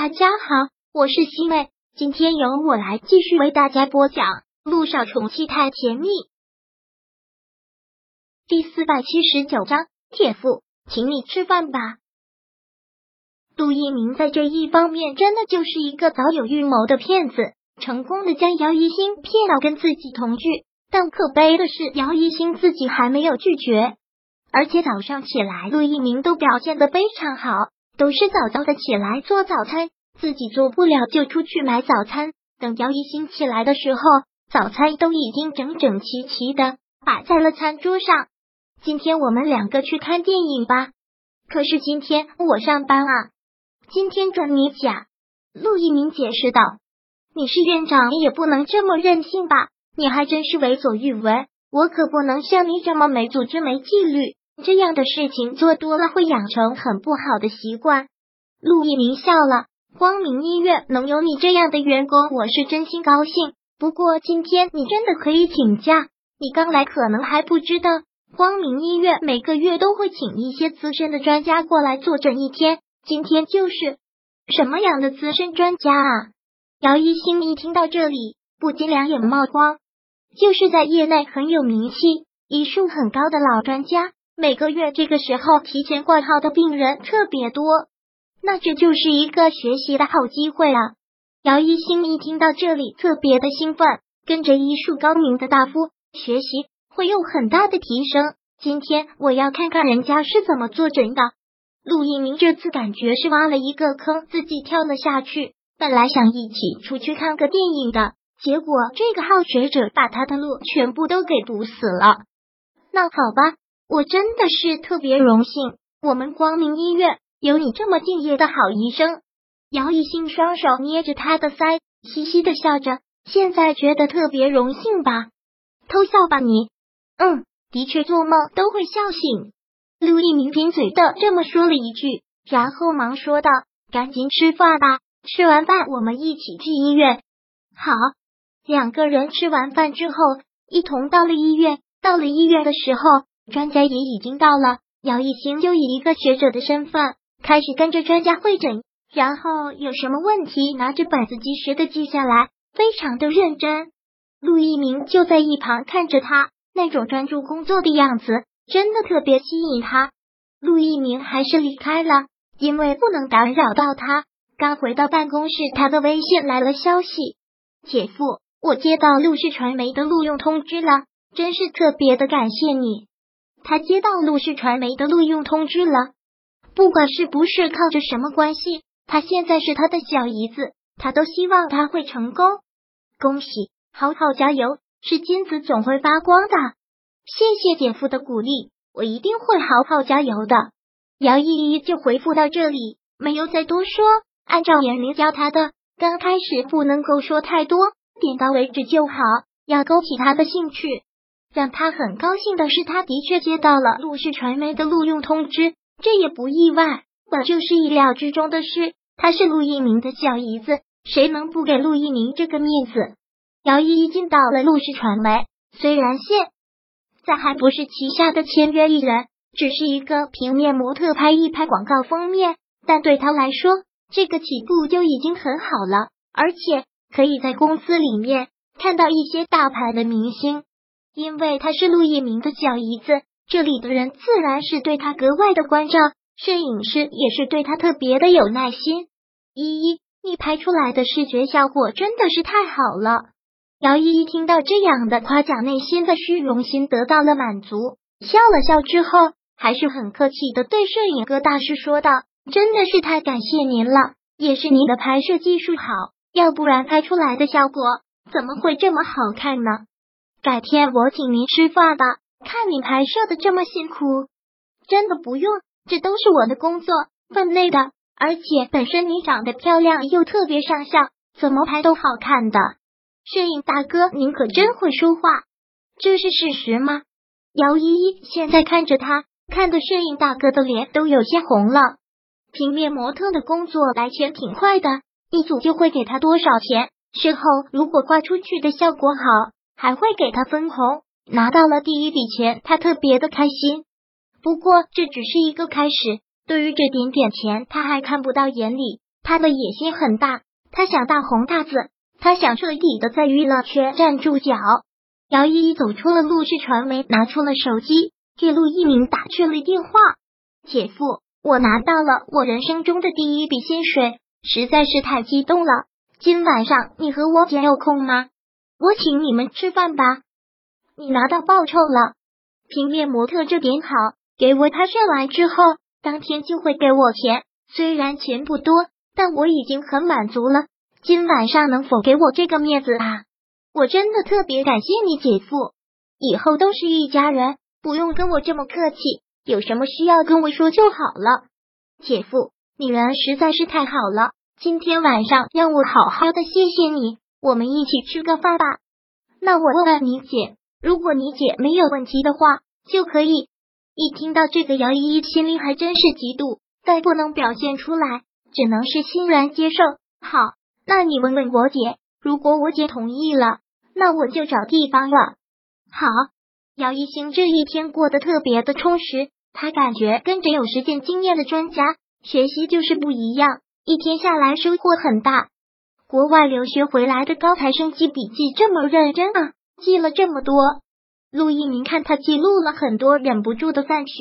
大家好，我是西妹，今天由我来继续为大家播讲《路上宠妻太甜蜜》第四百七十九章。铁父，请你吃饭吧。陆一鸣在这一方面真的就是一个早有预谋的骗子，成功的将姚一星骗到跟自己同居。但可悲的是，姚一星自己还没有拒绝，而且早上起来，陆一鸣都表现的非常好。都是早早的起来做早餐，自己做不了就出去买早餐。等姚一星起来的时候，早餐都已经整整齐齐的摆在了餐桌上。今天我们两个去看电影吧。可是今天我上班啊，今天转你假。陆一鸣解释道：“你是院长，也不能这么任性吧？你还真是为所欲为。我可不能像你这么没组织、没纪律。”这样的事情做多了会养成很不好的习惯。陆一鸣笑了，光明医院能有你这样的员工，我是真心高兴。不过今天你真的可以请假，你刚来可能还不知道，光明医院每个月都会请一些资深的专家过来坐诊一天。今天就是什么样的资深专家啊？姚一星一听到这里，不禁两眼冒光，就是在业内很有名气、医术很高的老专家。每个月这个时候提前挂号的病人特别多，那这就是一个学习的好机会啊！姚一星一听到这里特别的兴奋，跟着医术高明的大夫学习会有很大的提升。今天我要看看人家是怎么做诊的。陆一鸣这次感觉是挖了一个坑，自己跳了下去。本来想一起出去看个电影的，结果这个好学者把他的路全部都给堵死了。那好吧。我真的是特别荣幸，我们光明医院有你这么敬业的好医生。姚一兴双手捏着他的腮，嘻嘻的笑着。现在觉得特别荣幸吧？偷笑吧你？嗯，的确做梦都会笑醒。陆一鸣贫嘴的这么说了一句，然后忙说道：“赶紧吃饭吧，吃完饭我们一起去医院。”好，两个人吃完饭之后，一同到了医院。到了医院的时候。专家也已经到了，姚一星就以一个学者的身份开始跟着专家会诊，然后有什么问题拿着本子及时的记下来，非常的认真。陆一鸣就在一旁看着他那种专注工作的样子，真的特别吸引他。陆一鸣还是离开了，因为不能打扰到他。刚回到办公室，他的微信来了消息：“姐夫，我接到陆氏传媒的录用通知了，真是特别的感谢你。”他接到陆氏传媒的录用通知了，不管是不是靠着什么关系，他现在是他的小姨子，他都希望他会成功。恭喜，好好加油，是金子总会发光的。谢谢姐夫的鼓励，我一定会好好加油的。姚依依就回复到这里，没有再多说。按照严明教他的，刚开始不能够说太多，点到为止就好，要勾起他的兴趣。让他很高兴的是，他的确接到了陆氏传媒的录用通知，这也不意外，本就是意料之中的事。他是陆一鸣的小姨子，谁能不给陆一鸣这个面子？姚依依进到了陆氏传媒，虽然现在还不是旗下的签约艺人，只是一个平面模特拍一拍广告封面，但对他来说，这个起步就已经很好了，而且可以在公司里面看到一些大牌的明星。因为她是陆一鸣的小姨子，这里的人自然是对她格外的关照，摄影师也是对她特别的有耐心。依依，你拍出来的视觉效果真的是太好了。姚依依听到这样的夸奖，内心的虚荣心得到了满足，笑了笑之后，还是很客气的对摄影哥大师说道：“真的是太感谢您了，也是您的拍摄技术好，要不然拍出来的效果怎么会这么好看呢？”改天我请您吃饭吧，看你拍摄的这么辛苦，真的不用，这都是我的工作分内的。而且本身你长得漂亮又特别上相，怎么拍都好看的。摄影大哥，您可真会说话，这是事实吗？姚依依现在看着他，看的摄影大哥的脸都有些红了。平面模特的工作来钱挺快的，一组就会给他多少钱，事后如果挂出去的效果好。还会给他分红，拿到了第一笔钱，他特别的开心。不过这只是一个开始，对于这点点钱，他还看不到眼里。他的野心很大，他想大红大紫，他想彻底的在娱乐圈站住脚。姚依依走出了陆氏传媒，拿出了手机，给陆一鸣打去了电话。姐夫，我拿到了我人生中的第一笔薪水，实在是太激动了。今晚上你和我姐有空吗？我请你们吃饭吧。你拿到报酬了，平面模特这点好，给我拍摄完之后，当天就会给我钱。虽然钱不多，但我已经很满足了。今晚上能否给我这个面子啊？我真的特别感谢你，姐夫。以后都是一家人，不用跟我这么客气。有什么需要跟我说就好了。姐夫，你人实在是太好了。今天晚上让我好好的谢谢你，我们一起吃个饭吧。那我问问你姐，如果你姐没有问题的话，就可以。一听到这个，姚依依心里还真是嫉妒，但不能表现出来，只能是欣然接受。好，那你问问我姐，如果我姐同意了。那我就找地方了。好，姚一星这一天过得特别的充实，他感觉跟着有实践经验的专家学习就是不一样，一天下来收获很大。国外留学回来的高材生记笔记这么认真啊，记了这么多。陆一鸣看他记录了很多，忍不住的赞许。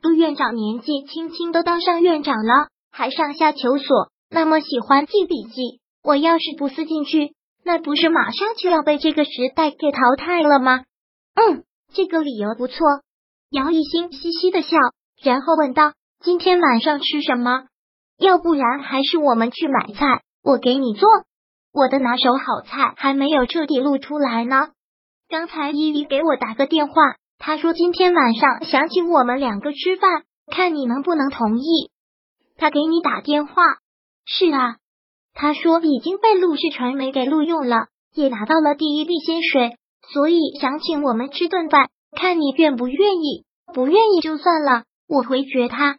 陆院长年纪轻轻都当上院长了，还上下求索，那么喜欢记笔记，我要是不思进去。那不是马上就要被这个时代给淘汰了吗？嗯，这个理由不错。姚一新嘻嘻的笑，然后问道：“今天晚上吃什么？要不然还是我们去买菜，我给你做。我的拿手好菜还没有彻底露出来呢。刚才依依给我打个电话，她说今天晚上想请我们两个吃饭，看你能不能同意。她给你打电话？是啊。”她说已经被陆氏传媒给录用了，也拿到了第一笔薪水，所以想请我们吃顿饭，看你愿不愿意。不愿意就算了，我回绝他。